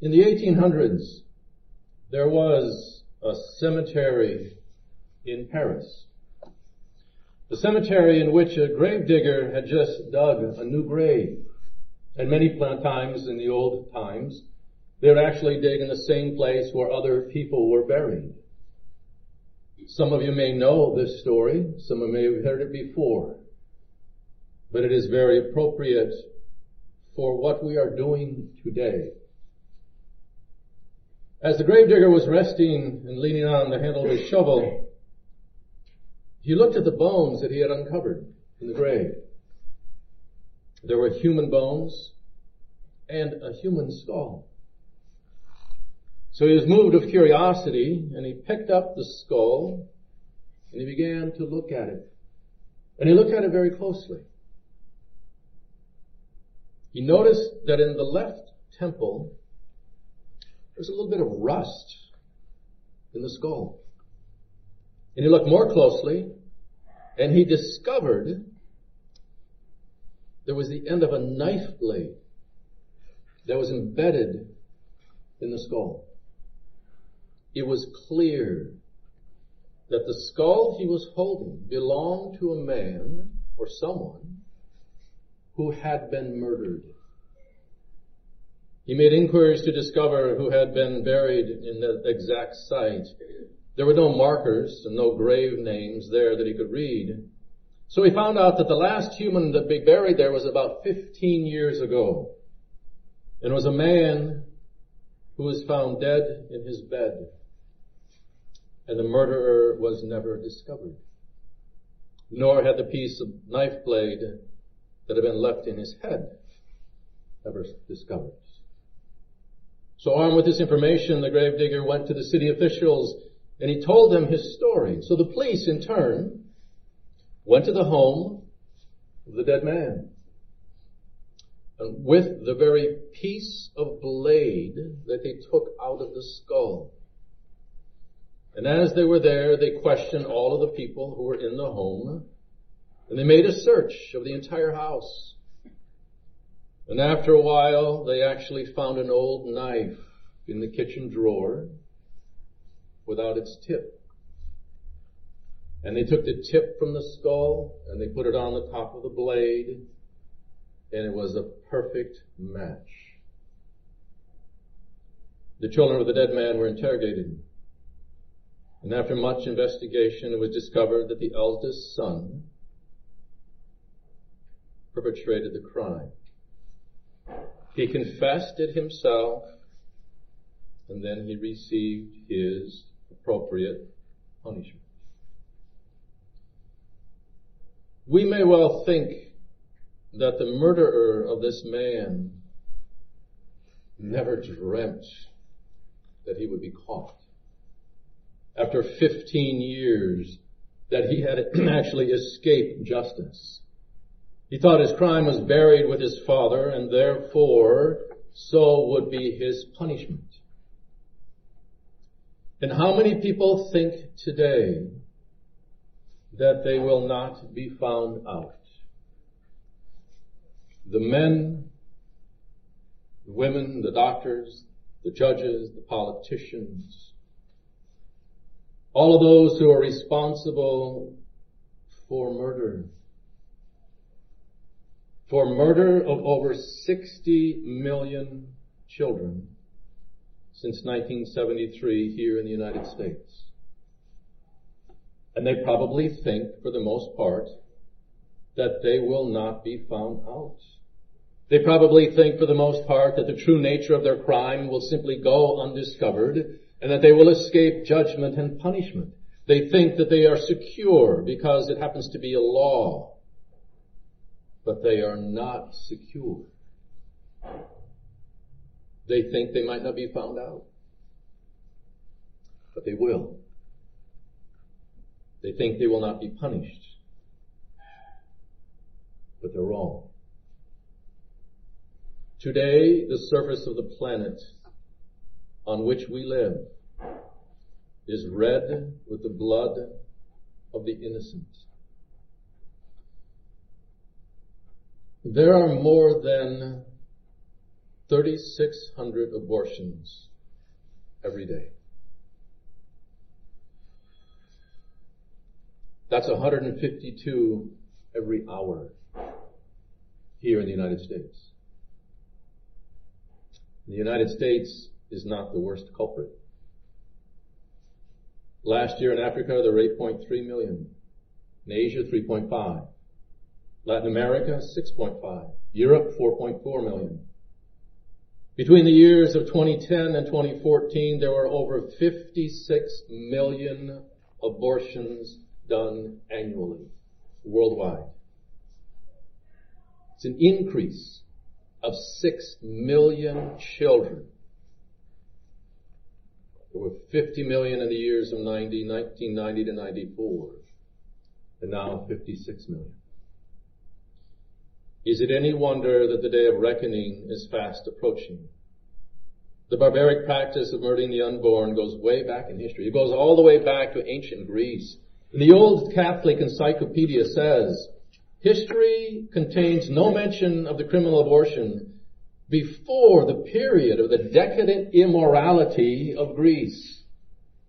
In the 1800s, there was a cemetery in Paris. The cemetery in which a gravedigger had just dug a new grave. And many times in the old times, they would actually dig in the same place where other people were buried. Some of you may know this story. Some of you may have heard it before. But it is very appropriate for what we are doing today. As the gravedigger was resting and leaning on the handle of his shovel, he looked at the bones that he had uncovered in the grave. There were human bones and a human skull. So he was moved with curiosity and he picked up the skull and he began to look at it. And he looked at it very closely. He noticed that in the left temple, there's a little bit of rust in the skull. And he looked more closely and he discovered there was the end of a knife blade that was embedded in the skull. It was clear that the skull he was holding belonged to a man or someone who had been murdered. He made inquiries to discover who had been buried in that exact site. There were no markers and no grave names there that he could read. So he found out that the last human that be buried there was about 15 years ago. And was a man who was found dead in his bed. And the murderer was never discovered. Nor had the piece of knife blade that had been left in his head ever discovered. So armed with this information, the gravedigger went to the city officials and he told them his story. So the police in turn went to the home of the dead man. And with the very piece of blade that they took out of the skull. And as they were there, they questioned all of the people who were in the home. And they made a search of the entire house. And after a while, they actually found an old knife in the kitchen drawer without its tip. And they took the tip from the skull and they put it on the top of the blade and it was a perfect match. The children of the dead man were interrogated. And after much investigation, it was discovered that the eldest son perpetrated the crime. He confessed it himself and then he received his appropriate punishment. We may well think that the murderer of this man never dreamt that he would be caught. After 15 years, that he had actually escaped justice. He thought his crime was buried with his father and therefore so would be his punishment. And how many people think today that they will not be found out? The men, the women, the doctors, the judges, the politicians, all of those who are responsible for murder. For murder of over 60 million children since 1973 here in the United States. And they probably think, for the most part, that they will not be found out. They probably think, for the most part, that the true nature of their crime will simply go undiscovered and that they will escape judgment and punishment. They think that they are secure because it happens to be a law. But they are not secure. They think they might not be found out. But they will. They think they will not be punished. But they're wrong. Today, the surface of the planet on which we live is red with the blood of the innocent. There are more than 3,600 abortions every day. That's 152 every hour here in the United States. The United States is not the worst culprit. Last year in Africa, there were 8.3 million. In Asia, 3.5. Latin America, 6.5. Europe, 4.4 million. Between the years of 2010 and 2014, there were over 56 million abortions done annually, worldwide. It's an increase of 6 million children. There were 50 million in the years of 90, 1990 to 94, and now 56 million. Is it any wonder that the day of reckoning is fast approaching? The barbaric practice of murdering the unborn goes way back in history. It goes all the way back to ancient Greece. And the old Catholic encyclopedia says, history contains no mention of the criminal abortion before the period of the decadent immorality of Greece.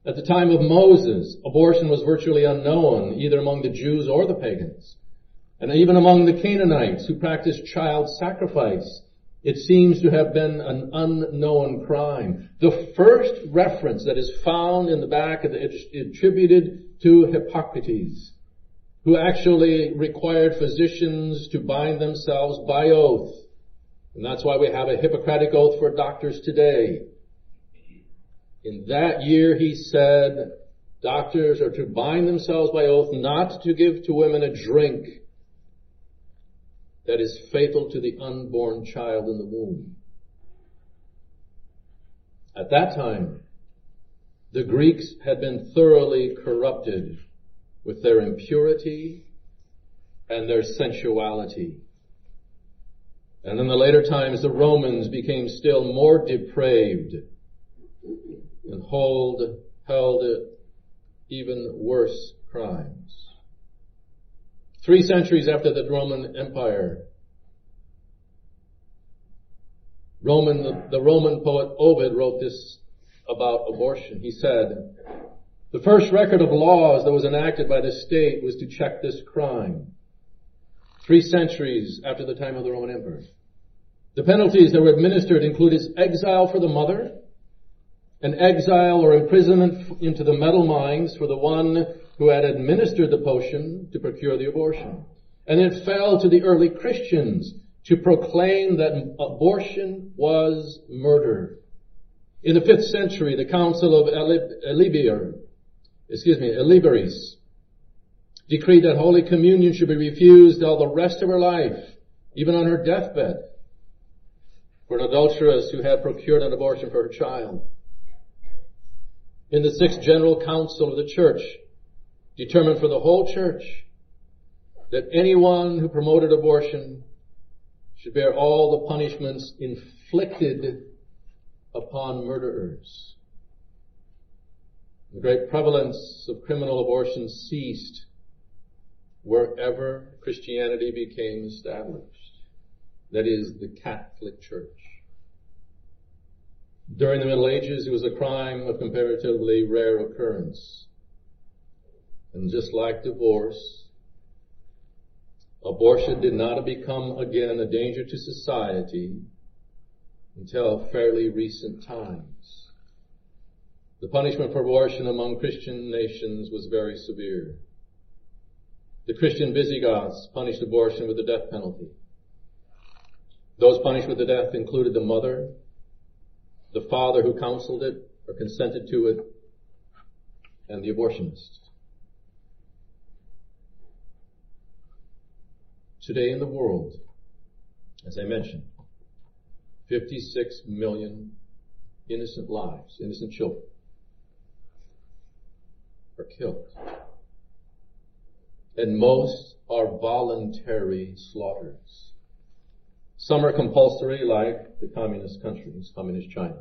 At the time of Moses, abortion was virtually unknown, either among the Jews or the pagans. And even among the Canaanites who practiced child sacrifice, it seems to have been an unknown crime. The first reference that is found in the back of the, attributed to Hippocrates, who actually required physicians to bind themselves by oath and that's why we have a Hippocratic oath for doctors today. In that year he said, doctors are to bind themselves by oath not to give to women a drink that is fatal to the unborn child in the womb. At that time, the Greeks had been thoroughly corrupted with their impurity and their sensuality. And in the later times, the Romans became still more depraved and hold, held even worse crimes. Three centuries after the Roman Empire, Roman, the, the Roman poet Ovid wrote this about abortion. He said, the first record of laws that was enacted by the state was to check this crime three centuries after the time of the Roman emperor. The penalties that were administered included exile for the mother, an exile or imprisonment into the metal mines for the one who had administered the potion to procure the abortion. And it fell to the early Christians to proclaim that abortion was murder. In the fifth century, the Council of Elibir, excuse me, Eliberis, decreed that Holy Communion should be refused all the rest of her life, even on her deathbed, for an adulteress who had procured an abortion for her child. In the Sixth General Council of the Church, determined for the whole church that anyone who promoted abortion should bear all the punishments inflicted upon murderers. The great prevalence of criminal abortion ceased wherever Christianity became established. That is, the Catholic Church. During the Middle Ages, it was a crime of comparatively rare occurrence. And just like divorce, abortion did not become again a danger to society until fairly recent times. The punishment for abortion among Christian nations was very severe. The Christian Visigoths punished abortion with the death penalty. Those punished with the death included the mother, the father who counseled it or consented to it, and the abortionist. Today in the world, as I mentioned, 56 million innocent lives, innocent children, are killed and most are voluntary slaughters. Some are compulsory, like the communist countries, communist China.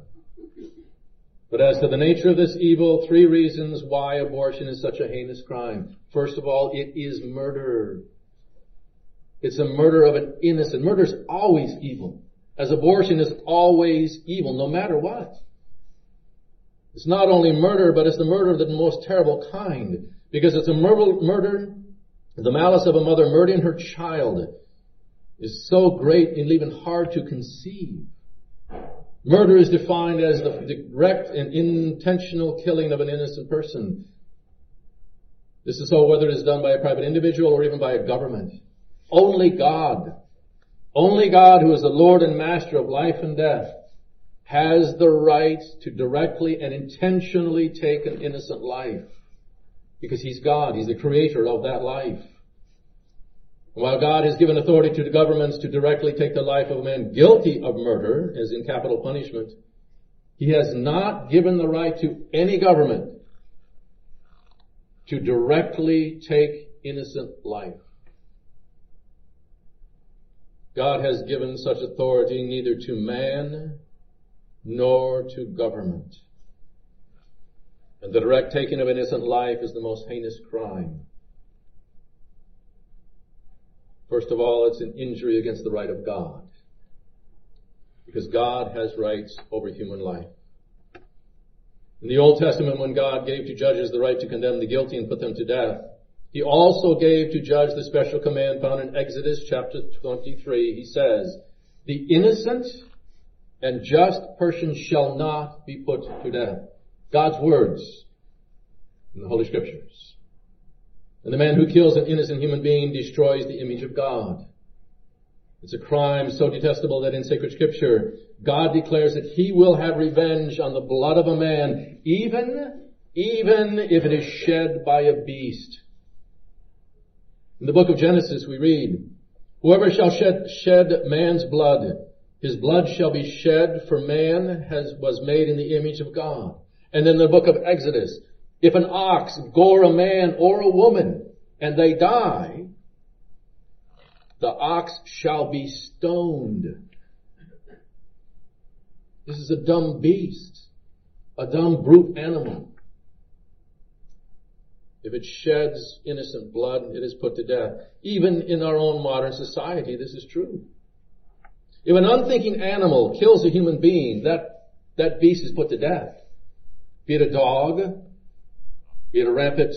But as to the nature of this evil, three reasons why abortion is such a heinous crime. First of all, it is murder. It's a murder of an innocent. Murder is always evil. as abortion is always evil, no matter what. It's not only murder, but it's the murder of the most terrible kind. Because it's a murder, the malice of a mother murdering her child is so great and even hard to conceive. Murder is defined as the direct and intentional killing of an innocent person. This is so whether it is done by a private individual or even by a government. Only God, only God who is the Lord and Master of life and death has the right to directly and intentionally take an innocent life. Because He's God. He's the creator of that life. While God has given authority to the governments to directly take the life of a man guilty of murder, as in capital punishment, He has not given the right to any government to directly take innocent life. God has given such authority neither to man nor to government. And the direct taking of innocent life is the most heinous crime. First of all, it's an injury against the right of God. Because God has rights over human life. In the Old Testament, when God gave to judges the right to condemn the guilty and put them to death, He also gave to judge the special command found in Exodus chapter 23. He says, the innocent and just person shall not be put to death. God's words in the Holy Scriptures. And the man who kills an innocent human being destroys the image of God. It's a crime so detestable that in sacred scripture, God declares that He will have revenge on the blood of a man, even, even if it is shed by a beast. In the book of Genesis we read, Whoever shall shed, shed man's blood, his blood shall be shed, for man has, was made in the image of God. And then the book of Exodus, if an ox gore a man or a woman and they die, the ox shall be stoned. This is a dumb beast, a dumb brute animal. If it sheds innocent blood, it is put to death. Even in our own modern society, this is true. If an unthinking animal kills a human being, that, that beast is put to death. Be it a dog, be it a rampant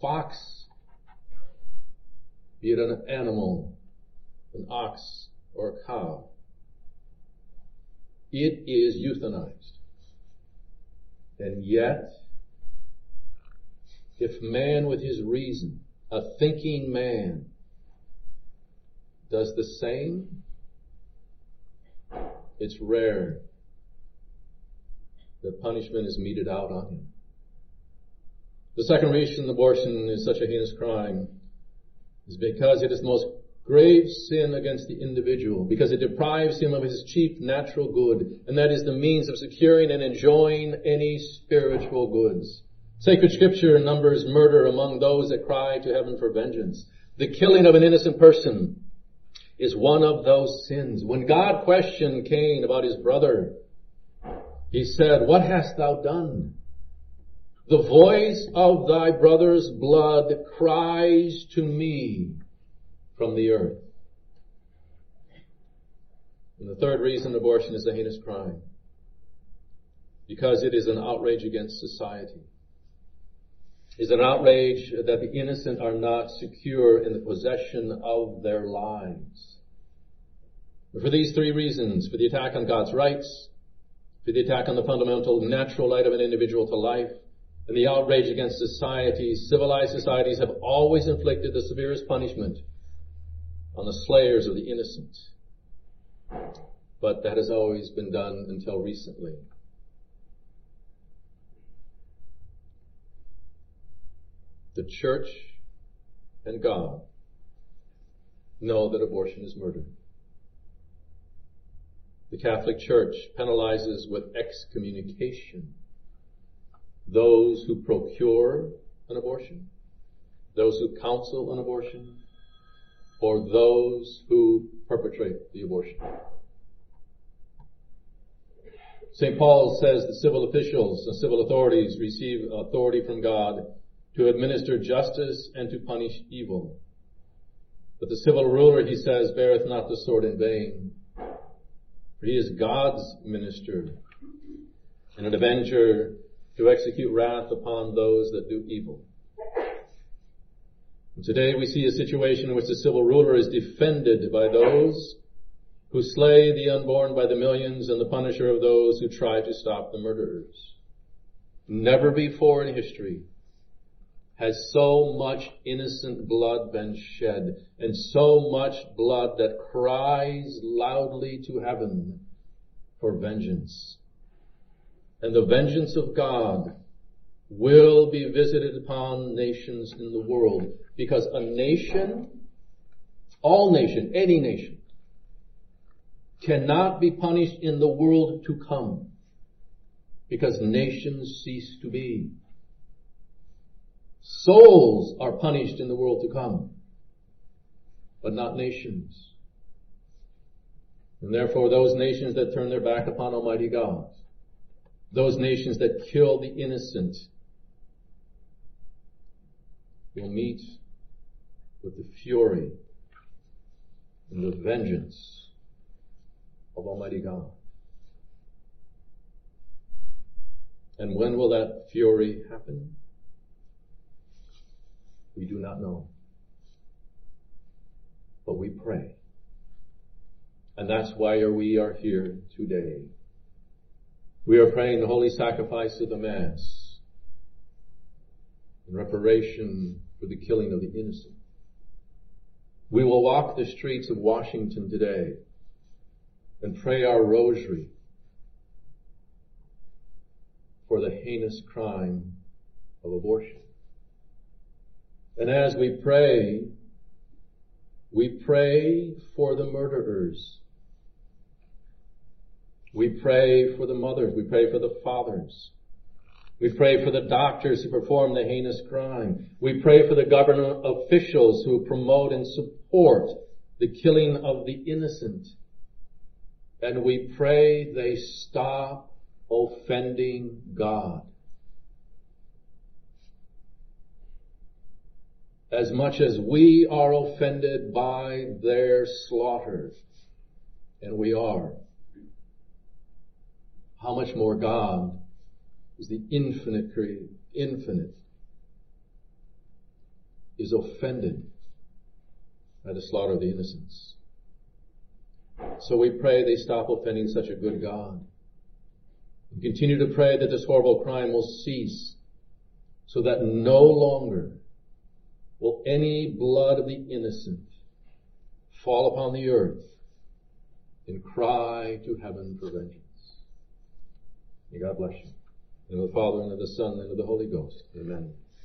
fox, be it an animal, an ox or a cow. It is euthanized. And yet, if man with his reason, a thinking man, does the same, it's rare that punishment is meted out on him. The second reason abortion is such a heinous crime is because it is the most grave sin against the individual, because it deprives him of his chief natural good, and that is the means of securing and enjoying any spiritual goods. Sacred scripture numbers murder among those that cry to heaven for vengeance. The killing of an innocent person is one of those sins. When God questioned Cain about his brother, he said, what hast thou done? The voice of thy brother's blood cries to me from the earth. And the third reason abortion is a heinous crime. Because it is an outrage against society. Is an outrage that the innocent are not secure in the possession of their lives. For these three reasons, for the attack on God's rights, for the attack on the fundamental natural right of an individual to life, and the outrage against society, civilized societies have always inflicted the severest punishment on the slayers of the innocent. But that has always been done until recently. The church and God know that abortion is murder. The Catholic Church penalizes with excommunication those who procure an abortion, those who counsel an abortion, or those who perpetrate the abortion. St. Paul says that civil officials and civil authorities receive authority from God to administer justice and to punish evil. But the civil ruler, he says, beareth not the sword in vain, For he is God's minister and an avenger to execute wrath upon those that do evil. And today we see a situation in which the civil ruler is defended by those who slay the unborn by the millions and the punisher of those who try to stop the murderers. Never before in history has so much innocent blood been shed and so much blood that cries loudly to heaven for vengeance. And the vengeance of God will be visited upon nations in the world because a nation, all nation, any nation, cannot be punished in the world to come because nations cease to be. Souls are punished in the world to come, but not nations. And therefore those nations that turn their back upon Almighty God, those nations that kill the innocent, will meet with the fury and the vengeance of Almighty God. And when will that fury happen? We do not know. But we pray. And that's why we are here today. We are praying the holy sacrifice of the Mass in reparation for the killing of the innocent. We will walk the streets of Washington today and pray our rosary for the heinous crime of abortion. And as we pray, we pray for the murderers. We pray for the mothers. We pray for the fathers. We pray for the doctors who perform the heinous crime. We pray for the government officials who promote and support the killing of the innocent. And we pray they stop offending God. As much as we are offended by their slaughter, and we are, how much more God is the infinite creator, infinite, is offended by the slaughter of the innocents. So we pray they stop offending such a good God. We continue to pray that this horrible crime will cease so that no longer will any blood of the innocent fall upon the earth and cry to heaven for vengeance. May God bless you. In the Father, and of the Son, and of the Holy Ghost. Amen.